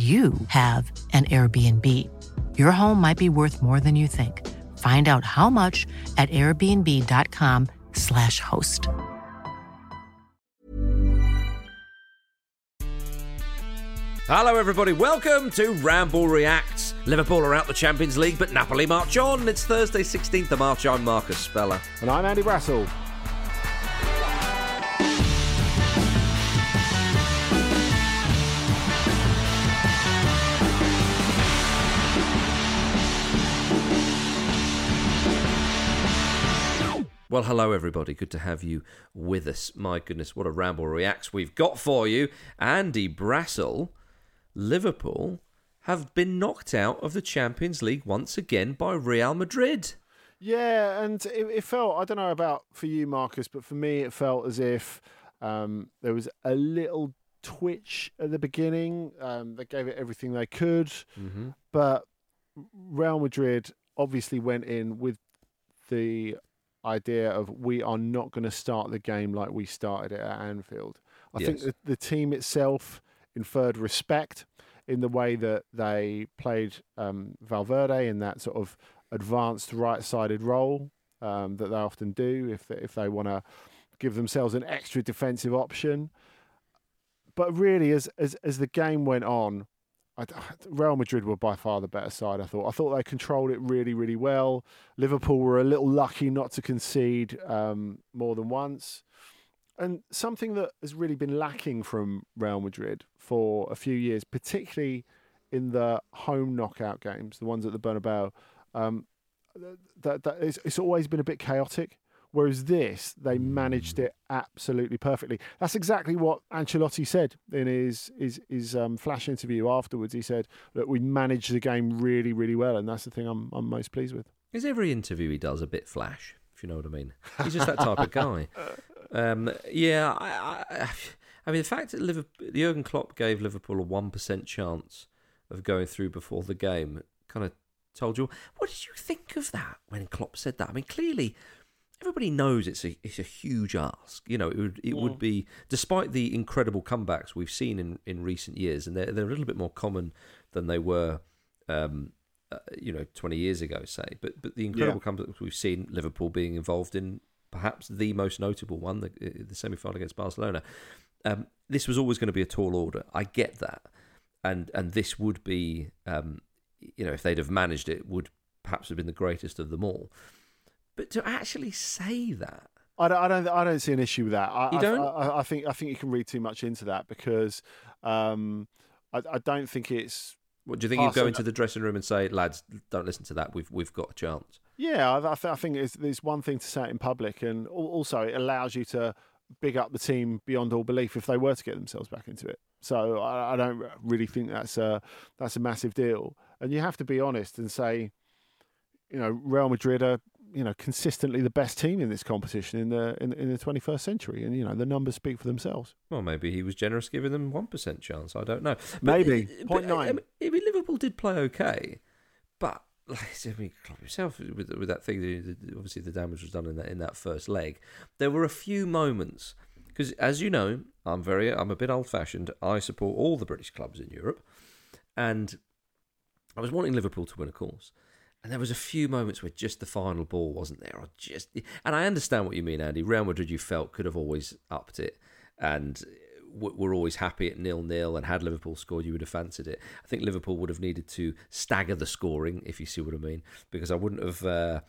you have an Airbnb. Your home might be worth more than you think. Find out how much at airbnb.com/slash host. Hello, everybody. Welcome to Ramble Reacts. Liverpool are out the Champions League, but Napoli march on. It's Thursday, 16th of March. I'm Marcus Speller. And I'm Andy Brassell. Well, hello, everybody. Good to have you with us. My goodness, what a Ramble Reacts we've got for you. Andy Brassell, Liverpool have been knocked out of the Champions League once again by Real Madrid. Yeah, and it, it felt, I don't know about for you, Marcus, but for me, it felt as if um, there was a little twitch at the beginning. Um, they gave it everything they could, Mm-hmm. but Real Madrid obviously went in with the idea of we are not going to start the game like we started it at Anfield. I think Yes. the, the team itself inferred respect in the way that they played um, Valverde in that sort of advanced right-sided role um, that they often do if they, if they want to give themselves an extra defensive option. But really, as as as the game went on, I, Real Madrid were by far the better side. I thought. I thought they controlled it really, really well. Liverpool were a little lucky not to concede um, more than once. And something that has really been lacking from Real Madrid for a few years, particularly in the home knockout games, the ones at the Bernabeu, um, that, that it's, it's always been a bit chaotic. Whereas this, they managed it absolutely perfectly. That's exactly what Ancelotti said in his his, his um, flash interview afterwards. He said that we managed the game really, really well, and that's the thing I'm I'm most pleased with. Is every interview he does a bit flash, if you know what I mean? He's just that type of guy. Um, yeah, I, I, I mean, the fact that Liverpool, Jurgen Klopp gave Liverpool a 1% chance of going through before the game kind of told you. What did you think of that when Klopp said that? I mean, clearly. Everybody knows it's a it's a huge ask. You know, it would it would be despite the incredible comebacks we've seen in, in recent years, and they're they're a little bit more common than they were um, uh, you know, 20 years ago, say. But but the incredible comebacks we've seen, Liverpool being involved in perhaps the most notable one, the, the semi final against Barcelona. Um, this was always going to be a tall order. I get that, and and this would be, um, you know, if they'd have managed it, would perhaps have been the greatest of them all. But to actually say that, I don't, I don't, I don't see an issue with that. I, You don't? I, I think, I think you can read too much into that because um, I, I don't think it's. what do you think? You'd go into the dressing room and say, "Lads, don't listen to that. We've we've got a chance." Yeah, I, I, th- I think it's, it's one thing to say it in public, and also it allows you to big up the team beyond all belief if they were to get themselves back into it. So I, I don't really think that's a that's a massive deal. And you have to be honest and say, you know, Real Madrid are you know consistently the best team in this competition in the in, in the 21st century, and you know the numbers speak for themselves. Well, maybe he was generous giving them one percent chance. I don't know. But, Maybe. Eh, but, Point eh, I nine. I mean, Liverpool did play okay, but like I mean, Klopp himself with with that thing. the- the- Obviously, the damage was done in that in that first leg. There were a few moments because, as you know, I'm very I'm a bit old fashioned. I support all the British clubs in Europe, and I was wanting Liverpool to win, of course. And there was a few moments where just the final ball wasn't there, or just. And I understand what you mean, Andy. Real Madrid, you felt could have always upped it, and were always happy at nil nil. And had Liverpool scored, you would have fancied it. I think Liverpool would have needed to stagger the scoring, if you see what I mean, because I wouldn't have. Uh,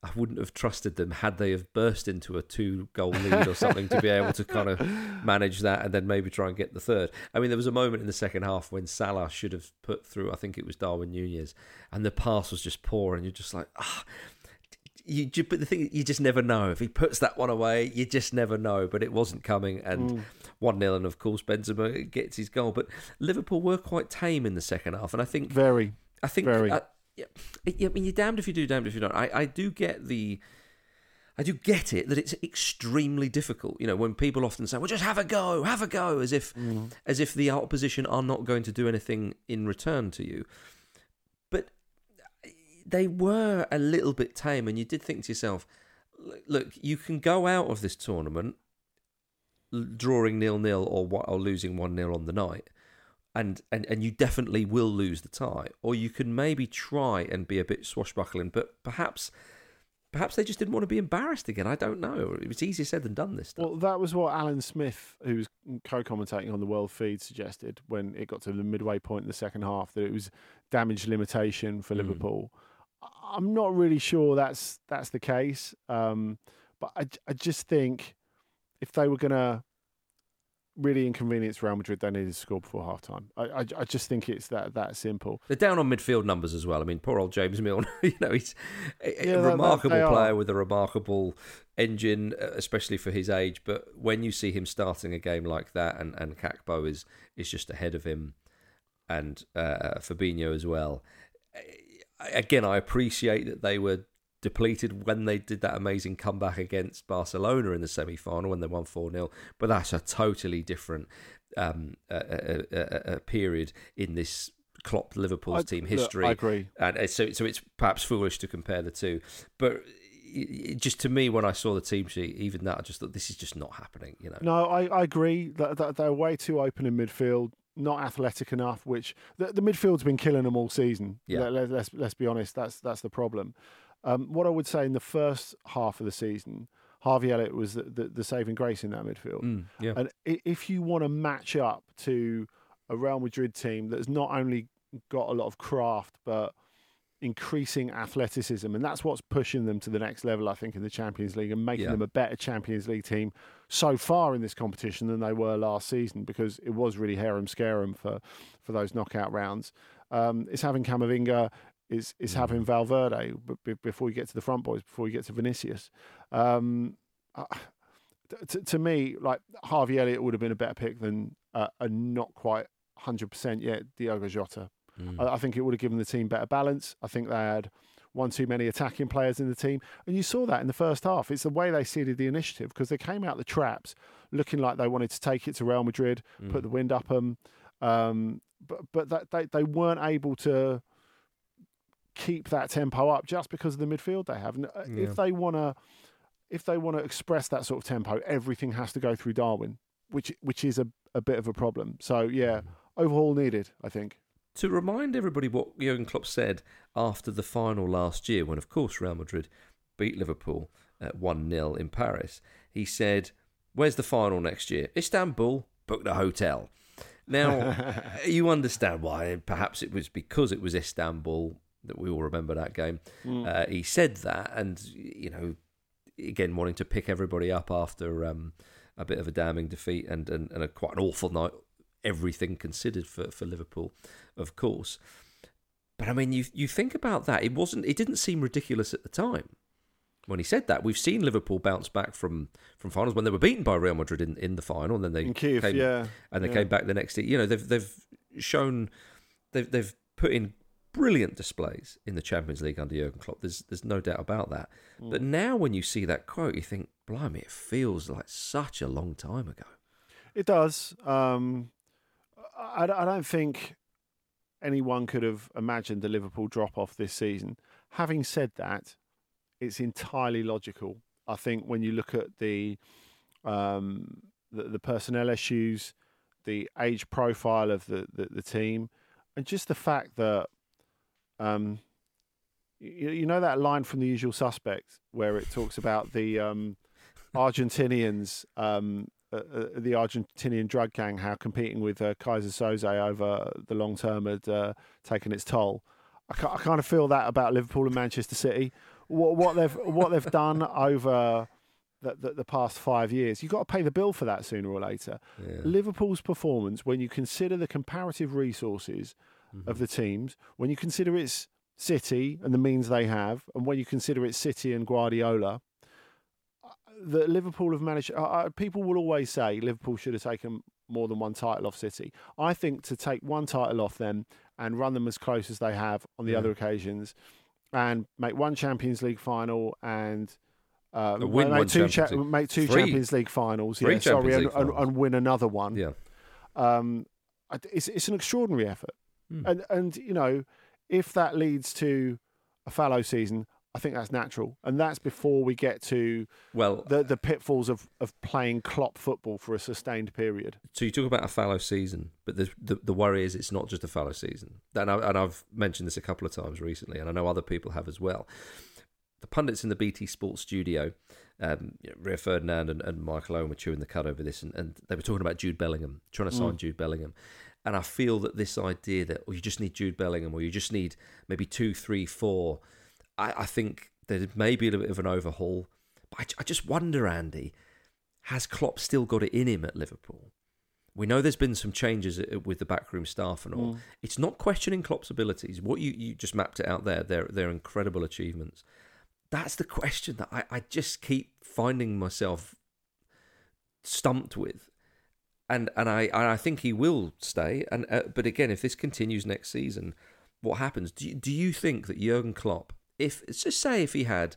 I wouldn't have trusted them had they have burst into a two goal lead or something to be able to kind of manage that and then maybe try and get the third. I mean, there was a moment in the second half when Salah should have put through, I think it was Darwin Nunez, and the pass was just poor, and you're just like, ah. You, but the thing you just never know if he puts that one away. You just never know. But it wasn't coming, and one 0 and of course Benzema gets his goal. But Liverpool were quite tame in the second half, and I think Very. I think. Very. Uh, yeah, I mean, you're damned if you do, damned if you don't. I, I do get the. I do get it that it's extremely difficult. You know, when people often say, "Well, just have a go, have a go," as if, mm-hmm. as if the opposition are not going to do anything in return to you. But they were a little bit tame, and you did think to yourself, "Look, you can go out of this tournament drawing nil nil or or losing one 0 on the night." And, and and you definitely will lose the tie, or you can maybe try and be a bit swashbuckling, but perhaps perhaps they just didn't want to be embarrassed again. I don't know. It was easier said than done this time. Well, that was what Alan Smith, who was co-commentating on the World Feed, suggested when it got to the midway point in the second half that it was damage limitation for Mm. Liverpool. I- I'm not really sure that's that's the case, um, but I just think if they were going to really inconvenience Real Madrid, they needed to score before half time. I, I, I just think it's that that simple. They're down on midfield numbers as well. I mean, poor old James Milner. you know, he's a, a Yeah, that- remarkable they are. player with a remarkable engine, uh, especially for his age. But when you see him starting a game like that, and and Gakpo is is just ahead of him, and uh, Fabinho as well. Again, I appreciate that they were depleted when they did that amazing comeback against Barcelona in the semi final when they won 4 0. But that's a totally different um, uh, uh, uh, period in this Klopp Liverpool's I- team look, history. I agree. And so, so it's perhaps foolish to compare the two. But it- just to me, when I saw the team sheet, even that, I just thought this is just not happening. You know, No, I, I agree that, that they're way too open in midfield, not athletic enough. Which the, the midfield's been killing them all season. Yeah. Let, let, let's let's be honest. That's that's the problem. Um, what I would say in the first half of the season, Harvey Elliott was the, the, the saving grace in that midfield. Mm, yeah. And if you want to match up to a Real Madrid team that's not only got a lot of craft but increasing athleticism, and that's what's pushing them to the next level, I think, in the Champions League and making Yeah. them a better Champions League team so far in this competition than they were last season because it was really harem scarum for for those knockout rounds. Um, it's having Camavinga. Is is having Valverde b- b- before you get to the front boys, before you get to Vinicius. Um, uh, to, to me, like Harvey Elliott would have been a better pick than uh, a not quite hundred percent yet Diogo Jota. Mm. I, I think it would have given the team better balance. I think they had one too many attacking players in the team, and you saw that in the first half. It's the way they seeded the initiative because they came out the traps looking like they wanted to take it to Real Madrid, Mm. put the wind up them, um, but but that, they they weren't able to keep that tempo up just because of the midfield they have. And uh, Yeah. if they want to, if they want to express that sort of tempo, everything has to go through Darwin, which which is a, a bit of a problem. So yeah, overhaul needed, I think. to remind everybody what Jurgen Klopp said after the final last year, when of course Real Madrid beat Liverpool at 1 0 in Paris, he said, Where's the final next year? Istanbul, book the hotel. Now, you understand why. Perhaps it was because it was Istanbul that we all remember that game. Uh, he said that, and, you know, again, wanting to pick everybody up after um, a bit of a damning defeat and, and, and a quite an awful night, everything considered for, for Liverpool, of course. But I mean, you you think about that. It wasn't. It didn't seem ridiculous at the time when he said that. We've seen Liverpool bounce back from, from finals when they were beaten by Real Madrid in, in the final, and then they Kiev, came, yeah, and they yeah. came back the next. You know, they've they've shown they've they've put in brilliant displays in the Champions League under Jurgen Klopp. There's there's no doubt about that. Mm. But now when you see that quote, you think, blimey, it feels like such a long time ago. It does. Um, I, I don't think anyone could have imagined the Liverpool drop off this season. Having said that, it's entirely logical. I think when you look at the um, the, the personnel issues, the age profile of the, the, the team, and just the fact that um, you, you know that line from The Usual Suspects where it talks about the um, Argentinians, um, uh, uh, the Argentinian drug gang, how competing with uh, Keyser Soze over the long term had uh, taken its toll. I, I kind of feel that about Liverpool and Manchester City. What, what they've what they've done over the, the, the past five years, you've got to pay the bill for that sooner or later. Yeah. Liverpool's performance, when you consider the comparative resources of the teams, when you consider it's City and the means they have, and when you consider it's City and Guardiola, uh, that Liverpool have managed. Uh, uh, people will always say Liverpool should have taken more than one title off City. I think to take one title off them and run them as close as they have on the Yeah. other occasions, and make one Champions League final and. Uh, win make one two, Champions League. make two Three. Champions League finals, Three yeah, sorry, Champions and, League and, finals. and win another one Yeah. um, it's it's an extraordinary effort, Hmm. and and you know if that leads to a fallow season, I think that's natural, and that's before we get to Well, the the pitfalls of of playing Klopp football for a sustained period. So you talk about a fallow season, but the the, the worry is it's not just a fallow season. And, I, and I've mentioned this a couple of times recently, and I know other people have as well. The pundits in the BT Sports studio, um, you know, Rio Ferdinand and, and Michael Owen were chewing the cud over this, and, and they were talking about Jude Bellingham, trying to sign Jude Bellingham. And I feel that this idea that oh, you just need Jude Bellingham, or you just need maybe two, three, four, I, I think there may be a little bit of an overhaul. But I, I just wonder, Andy, has Klopp still got it in him at Liverpool? We know there's been some changes uh, with the backroom staff and all. It's not questioning Klopp's abilities. What you, you just mapped it out there, they're, they're incredible achievements. That's the question that I, I just keep finding myself stumped with. And and I and I think he will stay. And uh, but again, if this continues next season, what happens? Do you, do you think that Jurgen Klopp, if just say if he had,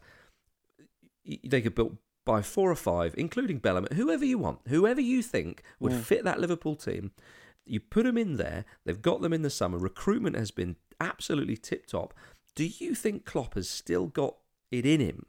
they could build by four or five, including Bellingham, whoever you want, whoever you think would fit that Liverpool team, you put them in there. They've got them in the summer. Recruitment has been absolutely tip top. Do you think Klopp has still got it in him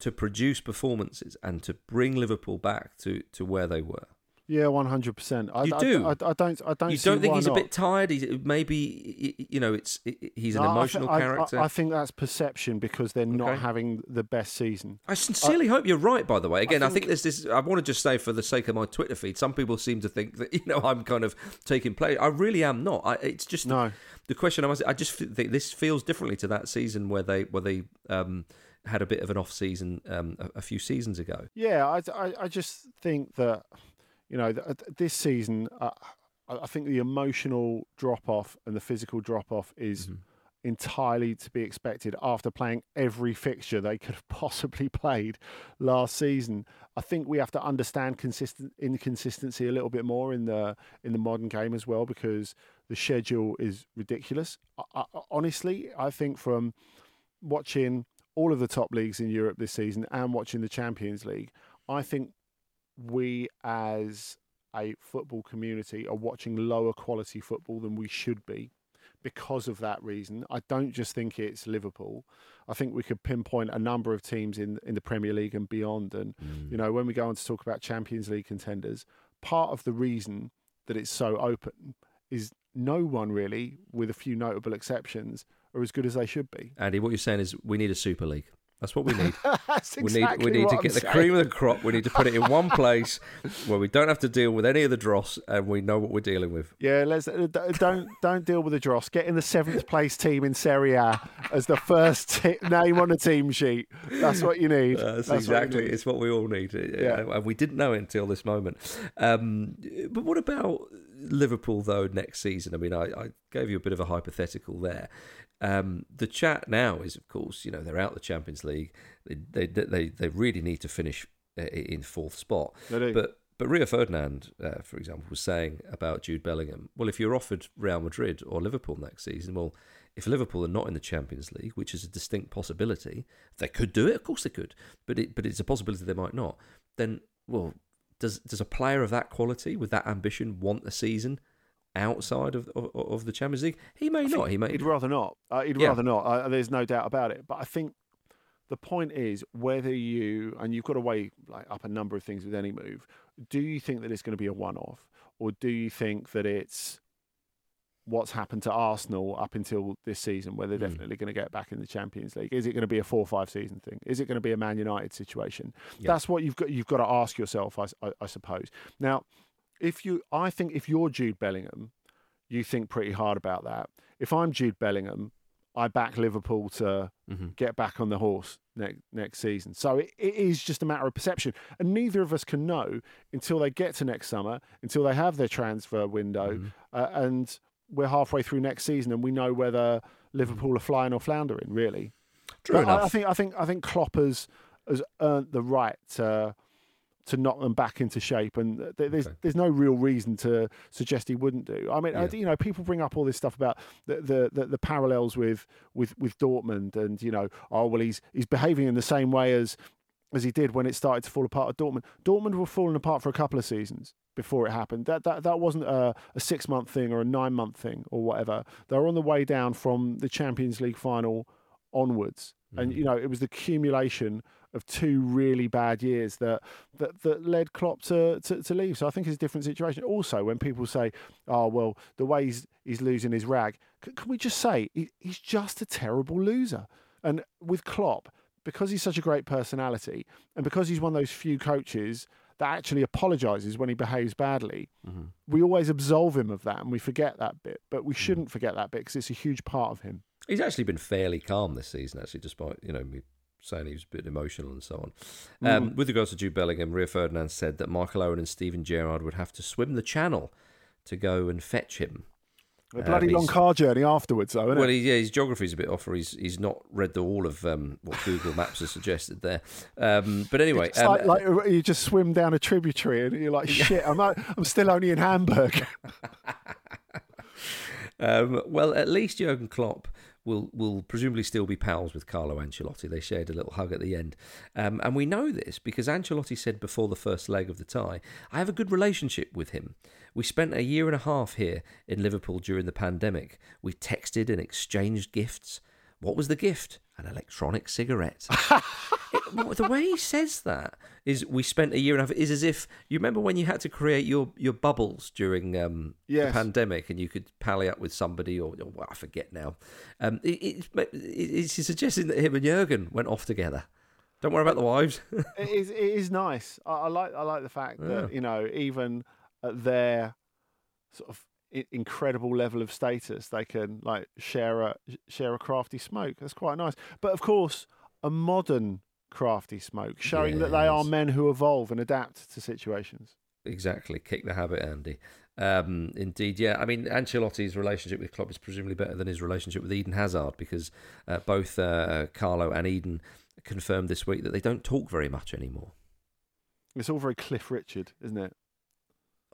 to produce performances and to bring Liverpool back to, to where they were? Yeah, one hundred percent. I You I- do? I, I don't. I don't. you don't think he's not. a bit tired? He's, maybe you know it's he's an No, I emotional I, I- character. I, think that's perception because they're not Okay. having the best season. I sincerely hope you're right. By the way, again, I think, think- there's this. I want to just say, for the sake of my Twitter feed, some people seem to think that you know I'm kind of taking play. I really am not. I, it's just No. the question. I must. I just think this feels differently to that season where they where they um, had a bit of an off season um, a, a few seasons ago. Yeah, I, I, I just think that, you know, th- th- this season, uh, I I think the emotional drop off and the physical drop off is Mm-hmm. entirely to be expected after playing every fixture they could have possibly played last season. I think we have to understand consistent inconsistency a little bit more in the in the modern game as well because the schedule is ridiculous. I, I, honestly, I think from watching all of the top leagues in Europe this season and watching the Champions League, I think we as a football community are watching lower quality football than we should be because of that reason. I don't just think it's Liverpool. I think we could pinpoint a number of teams in in the Premier League and beyond. And you mm. know, when we go on to talk about Champions League contenders, part of the reason that it's so open is no one really, with a few notable exceptions, are as good as they should be. Andy, what you're saying is we need a Super League. That's what we need. That's we need we need what to I'm get the saying. cream of the crop. We need to put it in one place where we don't have to deal with any of the dross, and we know what we're dealing with. Yeah, let's uh, don't don't deal with the dross. Get in the seventh place team in Serie A as the first t- name on the team sheet. That's what you need. Uh, that's, what you exactly need. it's what we all need. Yeah. and we didn't know it until this moment. Um, but what about Liverpool though next season? I mean, I, I gave you a bit of a hypothetical there. Um, the chat now is, of course, you know they're out the Champions League. They they they, they really need to finish uh, in fourth spot. But but Rio Ferdinand, uh, for example, was saying about Jude Bellingham. Well, if you're offered Real Madrid or Liverpool next season, well, if Liverpool are not in the Champions League, which is a distinct possibility, they could do it. Of course they could, but it, but it's a possibility they might not. Then, well, does does a player of that quality with that ambition want a season outside of of, of the Champions League? He may not. He may. He'd rather not. Uh, he'd Yeah. rather not. Uh, there's no doubt about it. But I think the point is whether you and you've got to weigh like up a number of things with any move. Do you think that it's going to be a one-off, or do you think that it's what's happened to Arsenal up until this season, where they're Mm. definitely going to get back in the Champions League? Is it going to be a four or five season thing? Is it going to be a Man United situation? Yeah. That's what you've got. You've got to ask yourself, I suppose. Now, if you, I think if you're Jude Bellingham, you think pretty hard about that. If I'm Jude Bellingham, I back Liverpool to Mhm. get back on the horse next next season. So it, it is just a matter of perception, and neither of us can know until they get to next summer, until they have their transfer window, Mhm. uh, and we're halfway through next season, and we know whether Liverpool are flying or floundering. Really, True But I- enough. I, think I think I think Klopp has has earned the right to to knock them back into shape, and th- there's Okay. there's no real reason to suggest he wouldn't do. I mean, I- you know, people bring up all this stuff about the, the the the parallels with with with Dortmund, and you know, oh well, he's he's behaving in the same way as as he did when it started to fall apart at Dortmund. Dortmund were falling apart for a couple of seasons before it happened. That that that wasn't a, a six month thing or a nine month thing or whatever. They were on the way down from the Champions League final onwards, and you know it was the accumulation of two really bad years that that, that led Klopp to, to, to leave. So I think it's a different situation. Also, when people say, "Oh well, the way he's, he's losing his rag," c- can we just say he, he's just a terrible loser? And with Klopp, because he's such a great personality, and because he's one of those few coaches that actually apologises when he behaves badly, Mhm. we always absolve him of that and we forget that bit. But Mm. we shouldn't forget that bit because it's a huge part of him. He's actually been fairly calm this season, actually, despite you know me saying he was a bit emotional and so on. Mm. Um, with regards to Jude Bellingham, Rio Ferdinand said that Michael Owen and Steven Gerrard would have to swim the channel to go and fetch him. A bloody long car journey afterwards, though, isn't Well, he, yeah, his geography's a bit off, or he's he's not read the, all of um, what Google Maps has suggested there. Um, but anyway, It's um, like, like you just swim down a tributary and you're like, shit, I'm, not, I'm still only in Hamburg. Um, well, at least Jurgen Klopp will will presumably still be pals with Carlo Ancelotti. They shared a little hug at the end, um, and we know this because Ancelotti said before the first leg of the tie, "I have a good relationship with him. We spent a year and a half here in Liverpool during the pandemic. We texted and exchanged gifts. What was the gift? An electronic cigarette." It- the way he says that is we spent a year and a half is as if you remember when you had to create your, your bubbles during um, the pandemic and you could pally up with somebody or, or well, I forget now. Um, it, it, it, it's suggesting that him and Jurgen went off together. Don't worry about the wives. it, is, it is nice. I, I like I like the fact that, Yeah. you know, even at their sort of incredible level of status, they can like share a share a crafty smoke. That's quite nice. But of course, a modern crafty smoke, showing that they are men who evolve and adapt to situations. exactly, kick the habit, Andy. Um, indeed, yeah. I mean, Ancelotti's relationship with Klopp is presumably better than his relationship with Eden Hazard because uh, both uh, Carlo and Eden confirmed this week that they don't talk very much anymore. It's all very Cliff Richard, isn't it?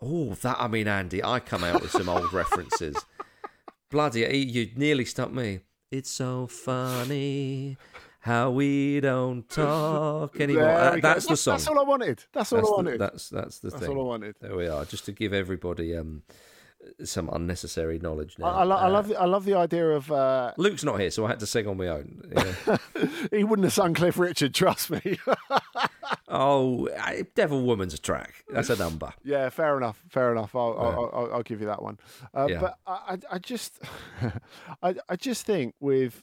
Oh, that I mean, Andy, I come out with some old references. Bloody, you nearly stumped me. It's so funny how we don't talk anymore. Uh, we go. that's the song. That's all I wanted. That's all That's I the, wanted. that's that's the That's thing. That's all I wanted. There we are, just to give everybody um some unnecessary knowledge now. I, I, lo- I Uh, love the, I love the idea of uh, Luke's not here, so I had to sing on my own. Yeah. he wouldn't have sung Cliff Richard, trust me. oh, Devil Woman's a track. That's a number. yeah, fair enough, fair enough. I'll Yeah. I'll, I'll, I'll give you that one. Uh, Yeah. But I, I, I just I, I just think with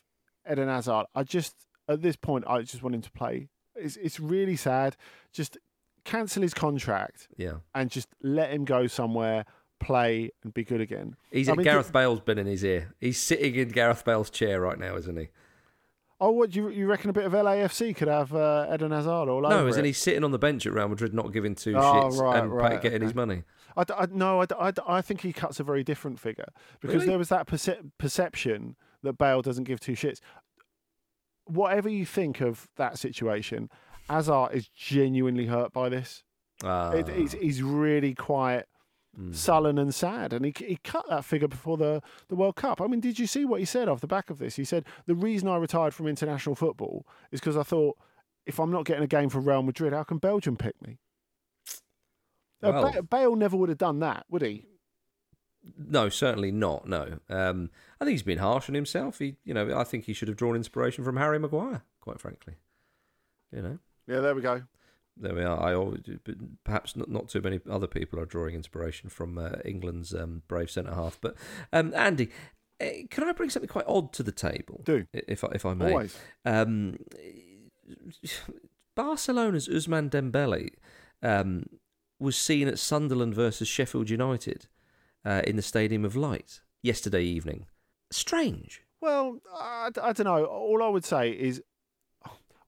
Eden Hazard, I just at this point I just want him to play. It's it's really sad. Just cancel his contract Yeah. and just let him go somewhere, play and be good again. He's I mean, Gareth Bale's been in his ear. He's sitting in Gareth Bale's chair right now, isn't he? Oh, what you you reckon a bit of LAFC could have uh, Eden Hazard all over? No, isn't it? he sitting on the bench at Real Madrid, not giving two Oh, shits right, and right, getting his okay. money? I, I- no, I think he cuts a very different figure because Really? there was that perce- perception that Bale doesn't give two shits. Whatever you think of that situation, Hazard is genuinely hurt by this. Ah, It, he's, he's really quite Mm. sullen and sad, and he he cut that figure before the the World Cup. I mean, did you see what he said off the back of this? He said the reason I retired from international football is because I thought if I'm not getting a game for Real Madrid, how can Belgium pick me? Uh, Well- Ba- Bale never would have done that, would he? No, certainly not. No, um, I think he's been harsh on himself. He, you know, I think he should have drawn inspiration from Harry Maguire. Quite frankly, you know. Yeah, there we go. There we are. I always, perhaps not, not too many other people are drawing inspiration from uh, England's um, brave centre half. But um, Andy, uh, can I bring something quite odd to the table? Do. If I, if I may. Always. Um, Barcelona's Ousmane Dembele um, was seen at Sunderland versus Sheffield United uh, in the Stadium of Light yesterday evening. Strange. Well, I, I don't know. All I would say is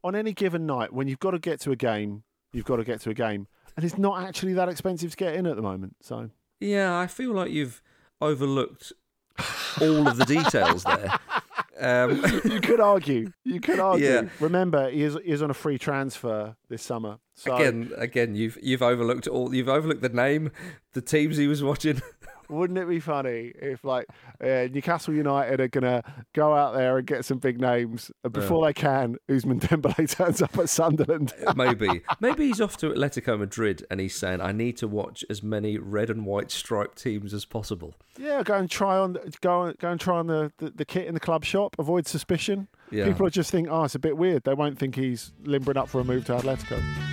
on any given night, when you've got to get to a game, you've got to get to a game. And it's not actually that expensive to get in at the moment. So, Yeah, I feel like you've overlooked all of the details there. Um, you could argue. You could argue. Yeah. Remember, he is, he is on a free transfer this summer. So, again, again, you've you've overlooked all. You've overlooked the name, the teams he was watching. Wouldn't it be funny if, like, uh, Newcastle United are going to go out there and get some big names, and before they can, Ousmane Dembele turns up at Sunderland? Maybe, maybe he's off to Atletico Madrid and he's saying, "I need to watch as many red and white striped teams as possible." Yeah, go and try on go go and try on the, the, the kit in the club shop. Avoid suspicion. Yeah. People will just think, oh, it's a bit weird. They won't think he's limbering up for a move to Atletico.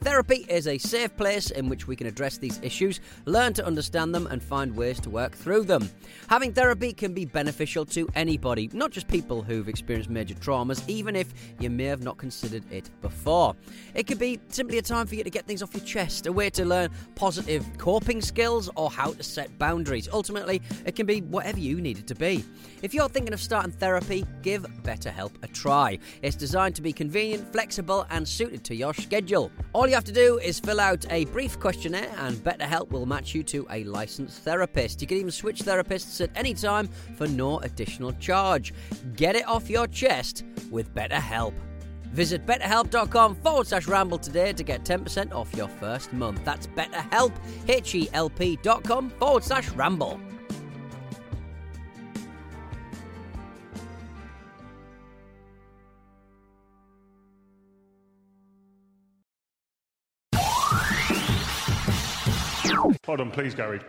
Therapy is a safe place in which we can address these issues, learn to understand them, and find ways to work through them. Having therapy can be beneficial to anybody, not just people who've experienced major traumas, even if you may have not considered it before. It could be simply a time for you to get things off your chest, a way to learn positive coping skills, or how to set boundaries. Ultimately, it can be whatever you need it to be. If you're thinking of starting therapy, give BetterHelp a try. It's designed to be convenient, flexible, and suited to your schedule. All you have to do is fill out a brief questionnaire, and BetterHelp will match you to a licensed therapist. You can even switch therapists at any time for no additional charge. Get it off your chest with BetterHelp. Visit betterhelp.com forward slash ramble today to get 10% off your first month. That's betterhelp, H-E-L-P dot com forward slash ramble. Hold on, please, Gary.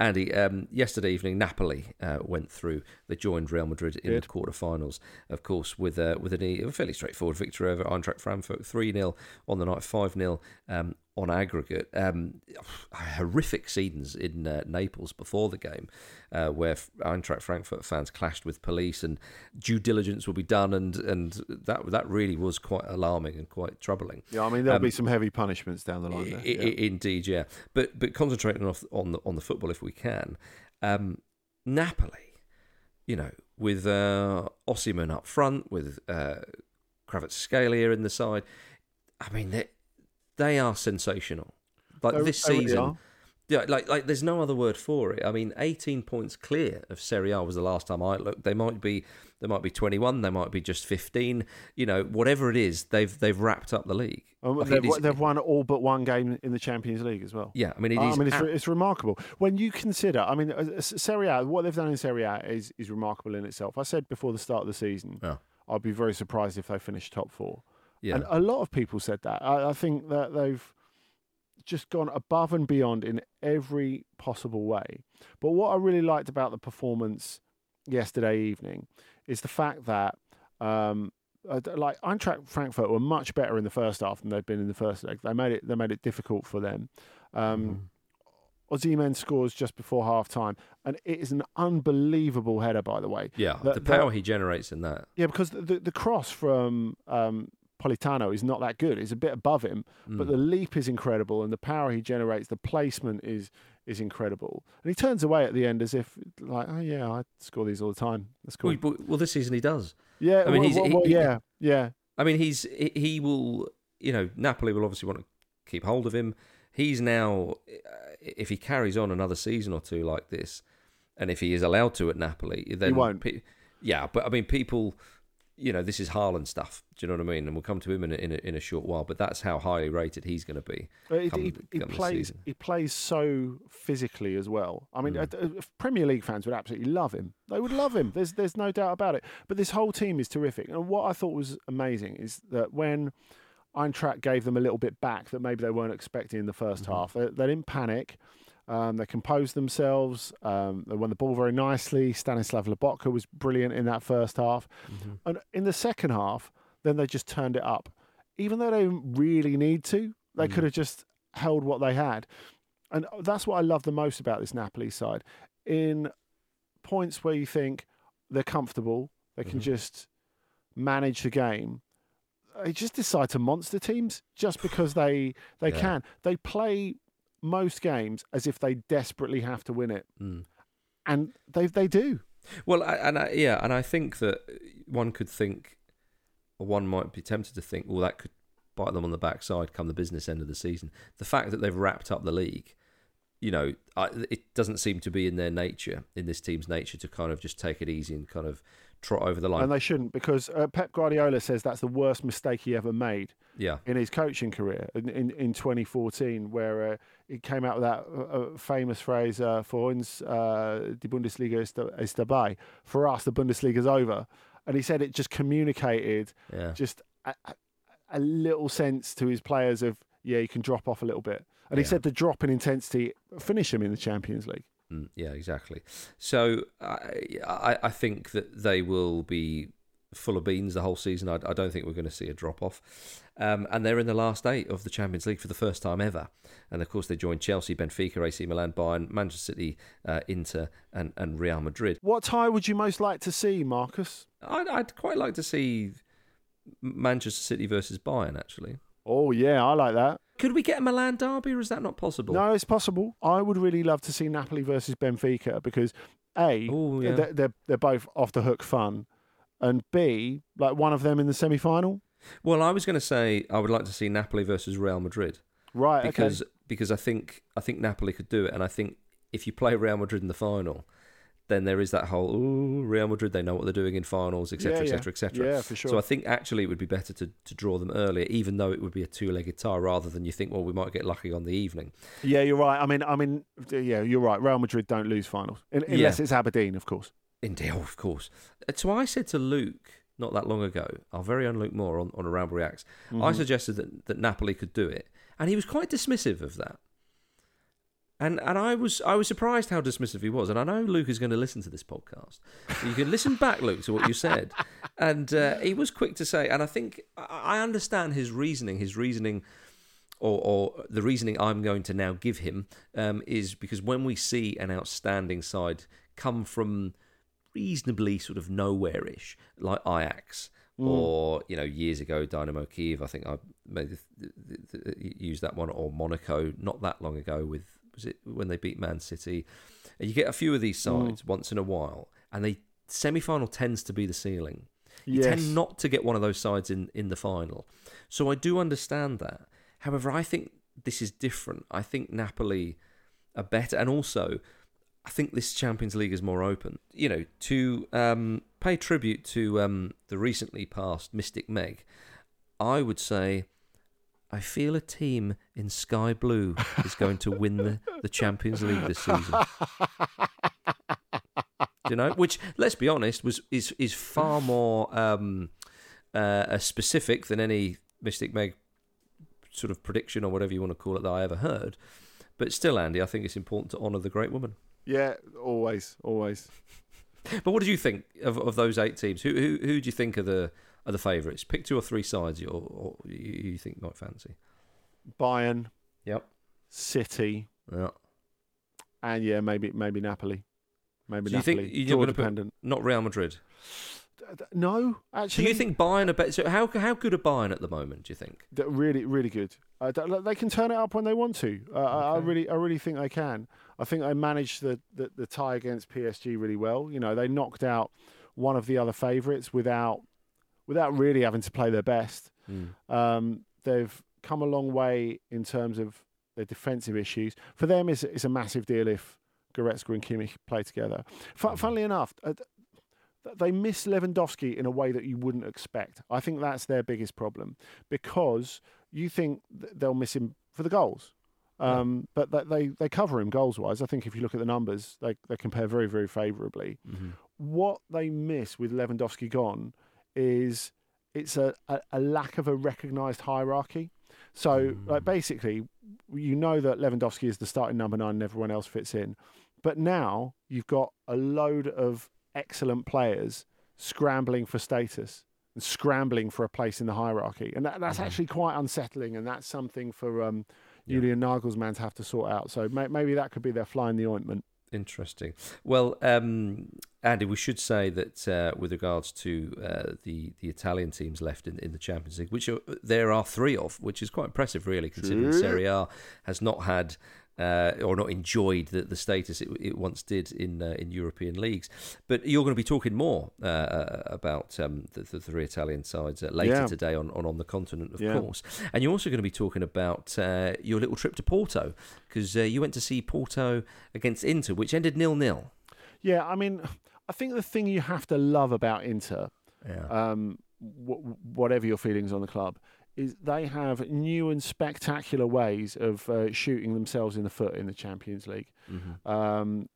Andy, um, yesterday evening, Napoli uh, went through. They joined Real Madrid in the quarterfinals, of course, with uh, with a, a fairly straightforward victory over Eintracht Frankfurt, three 0 on the night, five 0 um, on aggregate. Um, horrific scenes in uh, Naples before the game, uh, where Eintracht Frankfurt fans clashed with police, and due diligence will be done, and and that that really was quite alarming and quite troubling. Yeah, I mean there'll Um, be some heavy punishments down the line. There. I- yeah. I- indeed, yeah. But but concentrating off on the on the football if we can. Um, Napoli, you know, with uh, Osimhen up front, with uh, Kravitz Scalia in the side. I mean, they they are sensational. Like They- this they really season. are. Yeah, like like there's no other word for it. I mean, 18 points clear of Serie A was the last time I looked. They might be they might be 21, they might be just 15. You know, whatever it is, they've they've wrapped up the league. Um, they've, it's- they've won all but one game in the Champions League as well. yeah, I mean, it I is. mean, it's, ab- it's remarkable when you consider. I mean, uh, uh, Serie A, what they've done in Serie A is is remarkable in itself. I said before the start of the season, Yeah. I'd be very surprised if they finish top four. Yeah. And a lot of people said that. I, I think that they've just gone above and beyond in every possible way. But what I really liked about the performance yesterday evening is the fact that, um, uh, like Eintracht Frankfurt were much better in the first half than they'd been in the first leg. They made it. They made it difficult for them. Um, Osimhen scores just before half time, and it is an unbelievable header, by the way. yeah, the- the the- power he generates in that. Yeah, because the, the, the cross from um, Politano is not that good. He's a bit above him, but Mm. the leap is incredible, and the power he generates, the placement is is incredible. And he turns away at the end as if like, oh yeah, I score these all the time. That's cool. Well, well, this season he does. yeah, I mean, well, he's- well, he- yeah, yeah. I mean, he's he, he will. You know, Napoli will obviously want to keep hold of him. He's now, uh, if he carries on another season or two like this, and if he is allowed to at Napoli, then he won't. pe- yeah, but I mean, people, you know, this is Haaland stuff. Do you know what I mean? And we'll come to him in a, in a, in a short while. But that's how highly rated he's going to be. He, come- he, he plays he plays so physically as well. I mean, Mm. uh, uh, Premier League fans would absolutely love him. They would love him. There's there's no doubt about it. But this whole team is terrific. And what I thought was amazing is that when Eintracht gave them a little bit back that maybe they weren't expecting in the 1st Mm-hmm. half, they, they didn't panic. Um, they composed themselves. Um, they won the ball very nicely. Stanislav Lobotka was brilliant in that first half. Mm-hmm. And in the second half, then they just turned it up. Even though they didn't really need to, they Mm. could have just held what they had. And that's what I love the most about this Napoli side. In points where you think they're comfortable, they can Mhm. just manage the game. They just decide to monster teams just because they they Yeah. can. They play most games as if they desperately have to win it, Mm. and they they do. Well, I, and I, yeah, and I think that one could think, or one might be tempted to think, well, that could bite them on the backside come the business end of the season. The fact that they've wrapped up the league, you know, I, it doesn't seem to be in their nature, in this team's nature, to kind of just take it easy and kind of trot over the line. And they shouldn't because uh, Pep Guardiola says that's the worst mistake he ever made yeah, in his coaching career in, in, in 2014, where uh, he came out with that uh, uh, famous phrase, uh, for uns, uh, die Bundesliga ist, ist dabei. For us, the Bundesliga's over. And he said it just communicated yeah. just a, a, a little sense to his players of, yeah, you can drop off a little bit. And he said the drop in intensity finish him in the Champions League. Mm, yeah, exactly. So I, I, I think that they will be full of beans the whole season. I, I don't think we're going to see a drop off. Um, and they're in the last eight of the Champions League for the first time ever. And of course, they join Chelsea, Benfica, AC Milan, Bayern, Manchester City, uh, Inter, and, and Real Madrid. What tie would you most like to see, Marcus? I'd, I'd quite like to see Manchester City versus Bayern, actually. Oh, yeah, I like that. Could we get a Milan derby, or is that not possible? No, it's possible. I would really love to see Napoli versus Benfica because A, Oh, yeah. they're, they're, they're both off the hook fun, and B, like one of them in the semi final. Well, I was going to say I would like to see Napoli versus Real Madrid. Right, because okay. because I think I think Napoli could do it, and I think if you play Real Madrid in the final, then there is that whole ooh Real Madrid they know what they're doing in finals, etc., etc., etc. Yeah, for sure. So I think actually it would be better to, to draw them earlier, even though it would be a two-legged tie, rather than you think well we might get lucky on the evening. Yeah, you're right. I mean, I mean, yeah, you're right. Real Madrid don't lose finals unless Yeah. it's Aberdeen, of course. Indeed, oh, of course. Uh, So I said to Luke not that long ago, our very own Luke Moore on, on a Ramble Reacts, I Mhm. suggested that, that Napoli could do it, and he was quite dismissive of that. And and I was I was surprised how dismissive he was. And I know Luke is going to listen to this podcast. So you can listen back, Luke, to what you said. And uh, he was quick to say, and I think I understand his reasoning. His reasoning, or, or the reasoning I'm going to now give him, um, is because when we see an outstanding side come from reasonably sort of nowhere-ish, like Ajax, or you know years ago Dynamo Kiev. I think I maybe th- th- th- used that one, or Monaco, not that long ago. With was it when they beat Man City? And you get a few of these sides once in a while, and they semi-final tends to be the ceiling. You Yes. tend not to get one of those sides in in the final. So I do understand that. However, I think this is different. I think Napoli are better, and also I think this Champions League is more open. You know, to um, pay tribute to um, the recently passed Mystic Meg, I would say I feel a team in sky blue is going to win the, the Champions League this season. you know, which let's be honest was is is far more um, uh, specific than any Mystic Meg sort of prediction or whatever you want to call it that I ever heard. But still, Andy, I think it's important to honour the great woman. Yeah, always, always. But what did you think of, of those eight teams? Who who who do you think are the are the favourites? Pick two or three sides you or you, you think might fancy. Bayern. Yep. City. Yeah. And yeah, maybe maybe Napoli. Maybe you Napoli. think you're going to dependent. put not Real Madrid? No, actually. Do you think Bayern are better? So how how good are Bayern at the moment? Do you think? They're really, really good. Uh, they can turn it up when they want to. Uh, I, I really, I really think they can. I think they managed the, the, the tie against PSG really well. You know, they knocked out one of the other favourites without without really having to play their best. Um, they've come a long way in terms of their defensive issues. For them, it's, it's a massive deal if Goretzka and Kimmich play together. Fu- funnily enough, uh, they miss Lewandowski in a way that you wouldn't expect. I think that's their biggest problem because you think they'll miss him for the goals. Um, But they, they cover him goals wise. I think if you look at the numbers, they, they compare very, very favourably. What they miss with Lewandowski gone is it's a, a, a lack of a recognised hierarchy. So, like basically, you know that Lewandowski is the starting number nine, and everyone else fits in. But now you've got a load of excellent players scrambling for status and scrambling for a place in the hierarchy, and that, that's actually quite unsettling. And that's something for um, Julian Nagelsmann to have to sort out. So may, maybe that could be their fly in the ointment. Interesting. Well, um, Andy, we should say that uh, with regards to uh, the the Italian teams left in, in the Champions League, which are, there are three of, which is quite impressive, really, considering. Serie A has not had. Uh, or not enjoyed the, the status it, it once did in uh, in European leagues, but you're going to be talking more uh, about um, the, the three Italian sides uh, later Yeah. today on, on on the continent, of Yeah. course. And you're also going to be talking about uh, your little trip to Porto because uh, you went to see Porto against Inter, which ended nil nil. Yeah, I mean, I think the thing you have to love about Inter Yeah. um, w- whatever your feelings on the club, is they have new and spectacular ways of uh, shooting themselves in the foot in the Champions League. Mm-hmm. Um,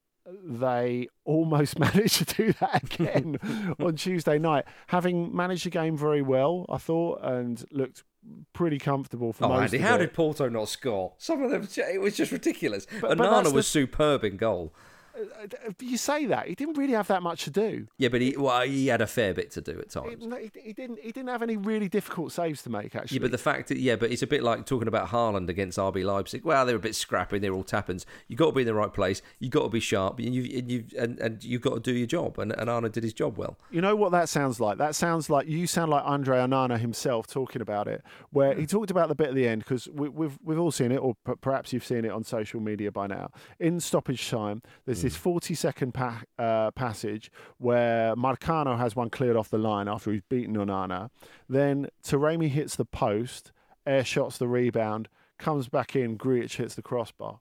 they almost managed to do that again on Tuesday night, having managed the game very well, I thought, and looked pretty comfortable for Oh, most Andy, how it. did Porto not score? Some of them, it was just ridiculous. But- And but Onana that's the- was superb in goal. Uh, You say that he didn't really have that much to do. Yeah, but he well, he had a fair bit to do at times. he, he didn't. He didn't have any really difficult saves to make. Actually, Yeah, but the fact that yeah, but it's a bit like talking about Haaland against RB Leipzig. Well, they're a bit scrappy. They're all tappins. You got to be in the right place. You got to be sharp, and you and you and, and you've got to do your job. And, and Onana did his job well. You know what that sounds like? That sounds like you sound like Andre Onana himself talking about it, where he talked about the bit at the end because we, we've we've all seen it, or p- perhaps you've seen it on social media by now. In stoppage time, there's this 40 second pa- uh, passage where Marcano has one cleared off the line after he's beaten Onana. Then Taremi hits the post, air shots the rebound, comes back in, Grujic hits the crossbar.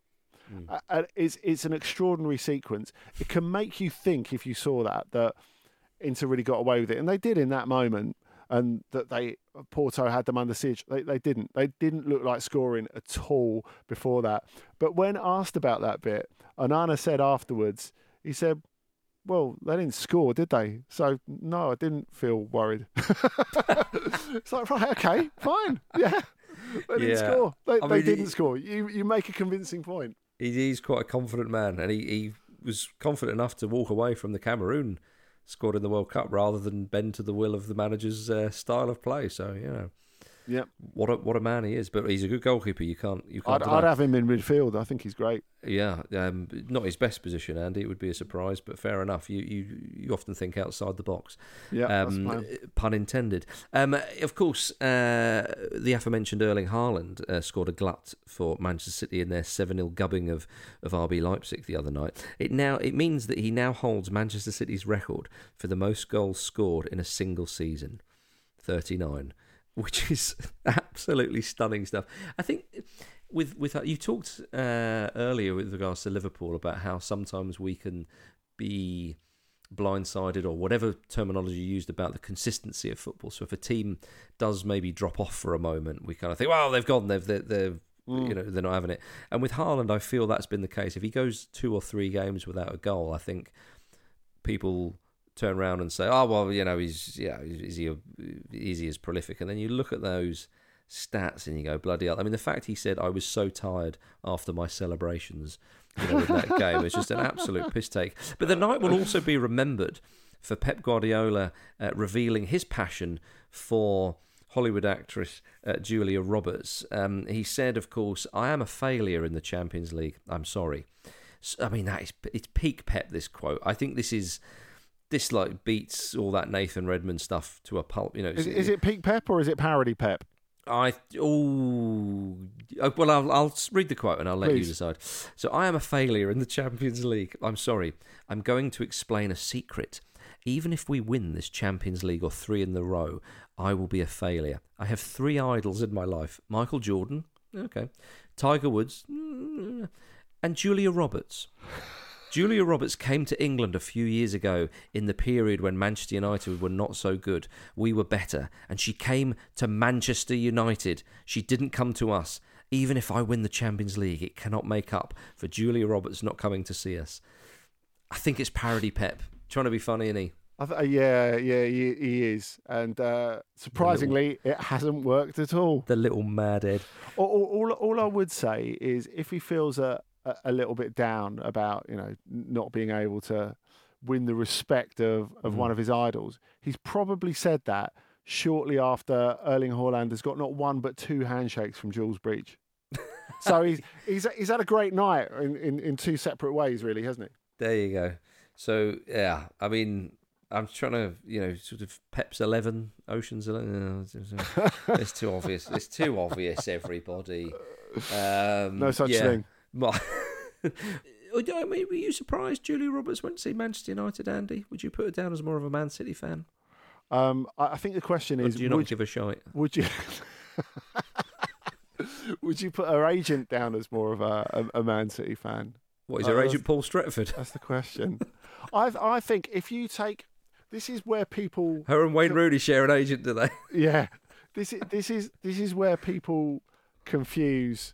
Uh, it's it's an extraordinary sequence. It can make you think if you saw that that Inter really got away with it, and they did in that moment, and that they uh, Porto had them under siege. They they didn't. They didn't look like scoring at all before that. But when asked about that bit, Onana said afterwards, he said. Well, they didn't score, did they? So no, I didn't feel worried. it's like right, okay, fine, yeah, they didn't Yeah. score. They mean, didn't he- score. You you make a convincing point. He, he's quite a confident man, and he, he was confident enough to walk away from the Cameroon squad in the World Cup rather than bend to the will of the manager's uh, style of play. So you know, Yep. what a what a man he is. But he's a good goalkeeper. You can't you can't. I'd. I'd have him in midfield. I think he's great. Yeah, um, not his best position, Andy. It would be a surprise, but fair enough. You you, you often think outside the box. Yeah, um, pun intended. Um, of course, uh, the aforementioned Erling Haaland uh, scored a glut for Manchester City in their seven 0 gubbing of, of RB Leipzig the other night. It now it means that he now holds Manchester City's record for the most goals scored in a single season, thirty nine. Which is absolutely stunning stuff. I think with with you talked uh, earlier with regards to Liverpool about how sometimes we can be blindsided or whatever terminology you used about the consistency of football. So if a team does maybe drop off for a moment, we kind of think, well, they've gone, they've they're, they're mm. you know they're not having it. And with Haaland, I feel that's been the case. If he goes two or three games without a goal, I think people turn around and say, oh well, you know he's yeah is he is he as prolific? And then you look at those stats and you go bloody hell. I mean, the fact he said I was so tired after my celebrations you know, in that game. It's just an absolute piss take. But the night will also be remembered for Pep Guardiola uh, revealing his passion for Hollywood actress uh, Julia Roberts. Um, he said, of course, I am a failure in the Champions League. I'm sorry. So, I mean, that is it's peak Pep. This quote. I think this is this like beats all that Nathan Redmond stuff to a pulp. You know, is, is it peak Pep or is it parody Pep? I oh well, I'll, I'll read the quote and I'll let Please. you decide. So I am a failure in the Champions League. I'm sorry. I'm going to explain a secret. Even if we win this Champions League or three in the row, I will be a failure. I have three idols in my life: Michael Jordan, okay, Tiger Woods, mm, and Julia Roberts. Julia Roberts came to England a few years ago in the period when Manchester United were not so good. We were better. And she came to Manchester United. She didn't come to us. Even if I win the Champions League, it cannot make up for Julia Roberts not coming to see us. I think it's parody Pep. Trying to be funny, isn't he? Th- yeah, yeah, he, he is, and uh, surprisingly, little, it hasn't worked at all. The little madhead. All, all, all, I would say is, if he feels a, a, a little bit down about you know not being able to win the respect of, of mm. one of his idols. He's probably said that shortly after Erling Haaland has got not one but two handshakes from Jules Breach. so he's he's he's had a great night in, in, in two separate ways, really, hasn't he? There you go. So yeah, I mean, I'm trying to you know sort of Pep's Eleven, Ocean's Eleven. it's too obvious. It's too obvious. Everybody. Um, no such yeah. thing. I mean, were you surprised Julia Roberts went to see Manchester United, Andy? Would you put her down as more of a Man City fan? Um, I think the question or is: Do you not would, give a shite? Would you? would you put her agent down as more of a, a, a Man City fan? What is her uh, agent, Paul Stretford? That's the question. I I think if you take this is where people her and Wayne Rooney share an agent, do they? Yeah, this is this is this is where people confuse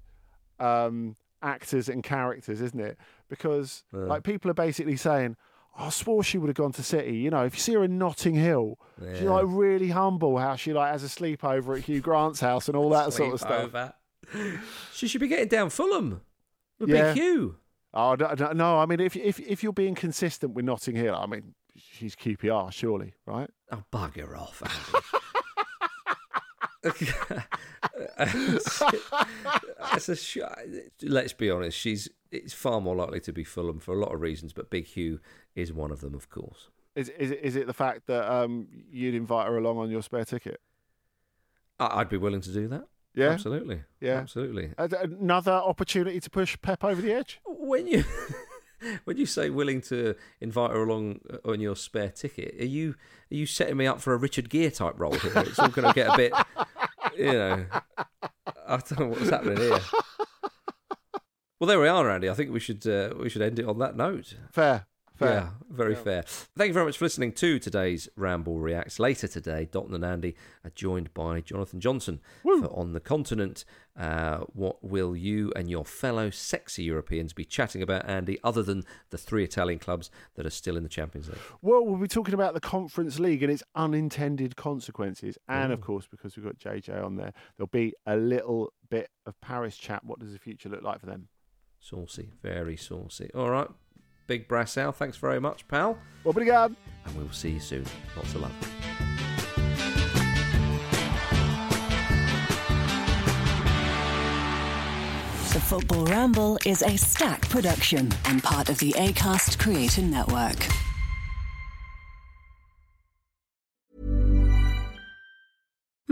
um, actors and characters, isn't it? Because yeah. like people are basically saying, oh, I swore she would have gone to City. You know, if you see her in Notting Hill, yeah. she's like really humble. How she like has a sleepover at Hugh Grant's house and all that sort of stuff. she should be getting down Fulham with yeah. Big Hugh. Oh no, no, I mean, if if if you're being consistent with Notting Hill, I mean, she's QPR, surely, right? Oh, bugger off, sh- let's be honest. She's it's far more likely to be Fulham for a lot of reasons, but Big Hugh is one of them, of course. Is is it, is it the fact that um, you'd invite her along on your spare ticket? I'd be willing to do that. Yeah, absolutely. Yeah, absolutely. Another opportunity to push Pep over the edge. When you when you say willing to invite her along uh, on your spare ticket, are you are you setting me up for a Richard Gere type role here? It's all going to get a bit, you know. I don't know what's happening here. Well, there we are, Andy. I think we should uh, we should end it on that note. Fair. Fair. Yeah, very yeah. fair. Thank you very much for listening to today's Ramble Reacts. Later today, Dot and Andy are joined by Jonathan Johnson On the Continent. Uh, what will you and your fellow sexy Europeans be chatting about, Andy, other than the three Italian clubs that are still in the Champions League? Well, we'll be talking about the Conference League and its unintended consequences. And, Ooh. of course, because we've got JJ on there, there'll be a little bit of Paris chat. What does the future look like for them? Saucy, very saucy. All right, Big Brassell, thanks very much, pal. Obrigado. And we will see you soon. Lots of love. The Football Ramble is a Stak production and part of the ACAST Creator Network.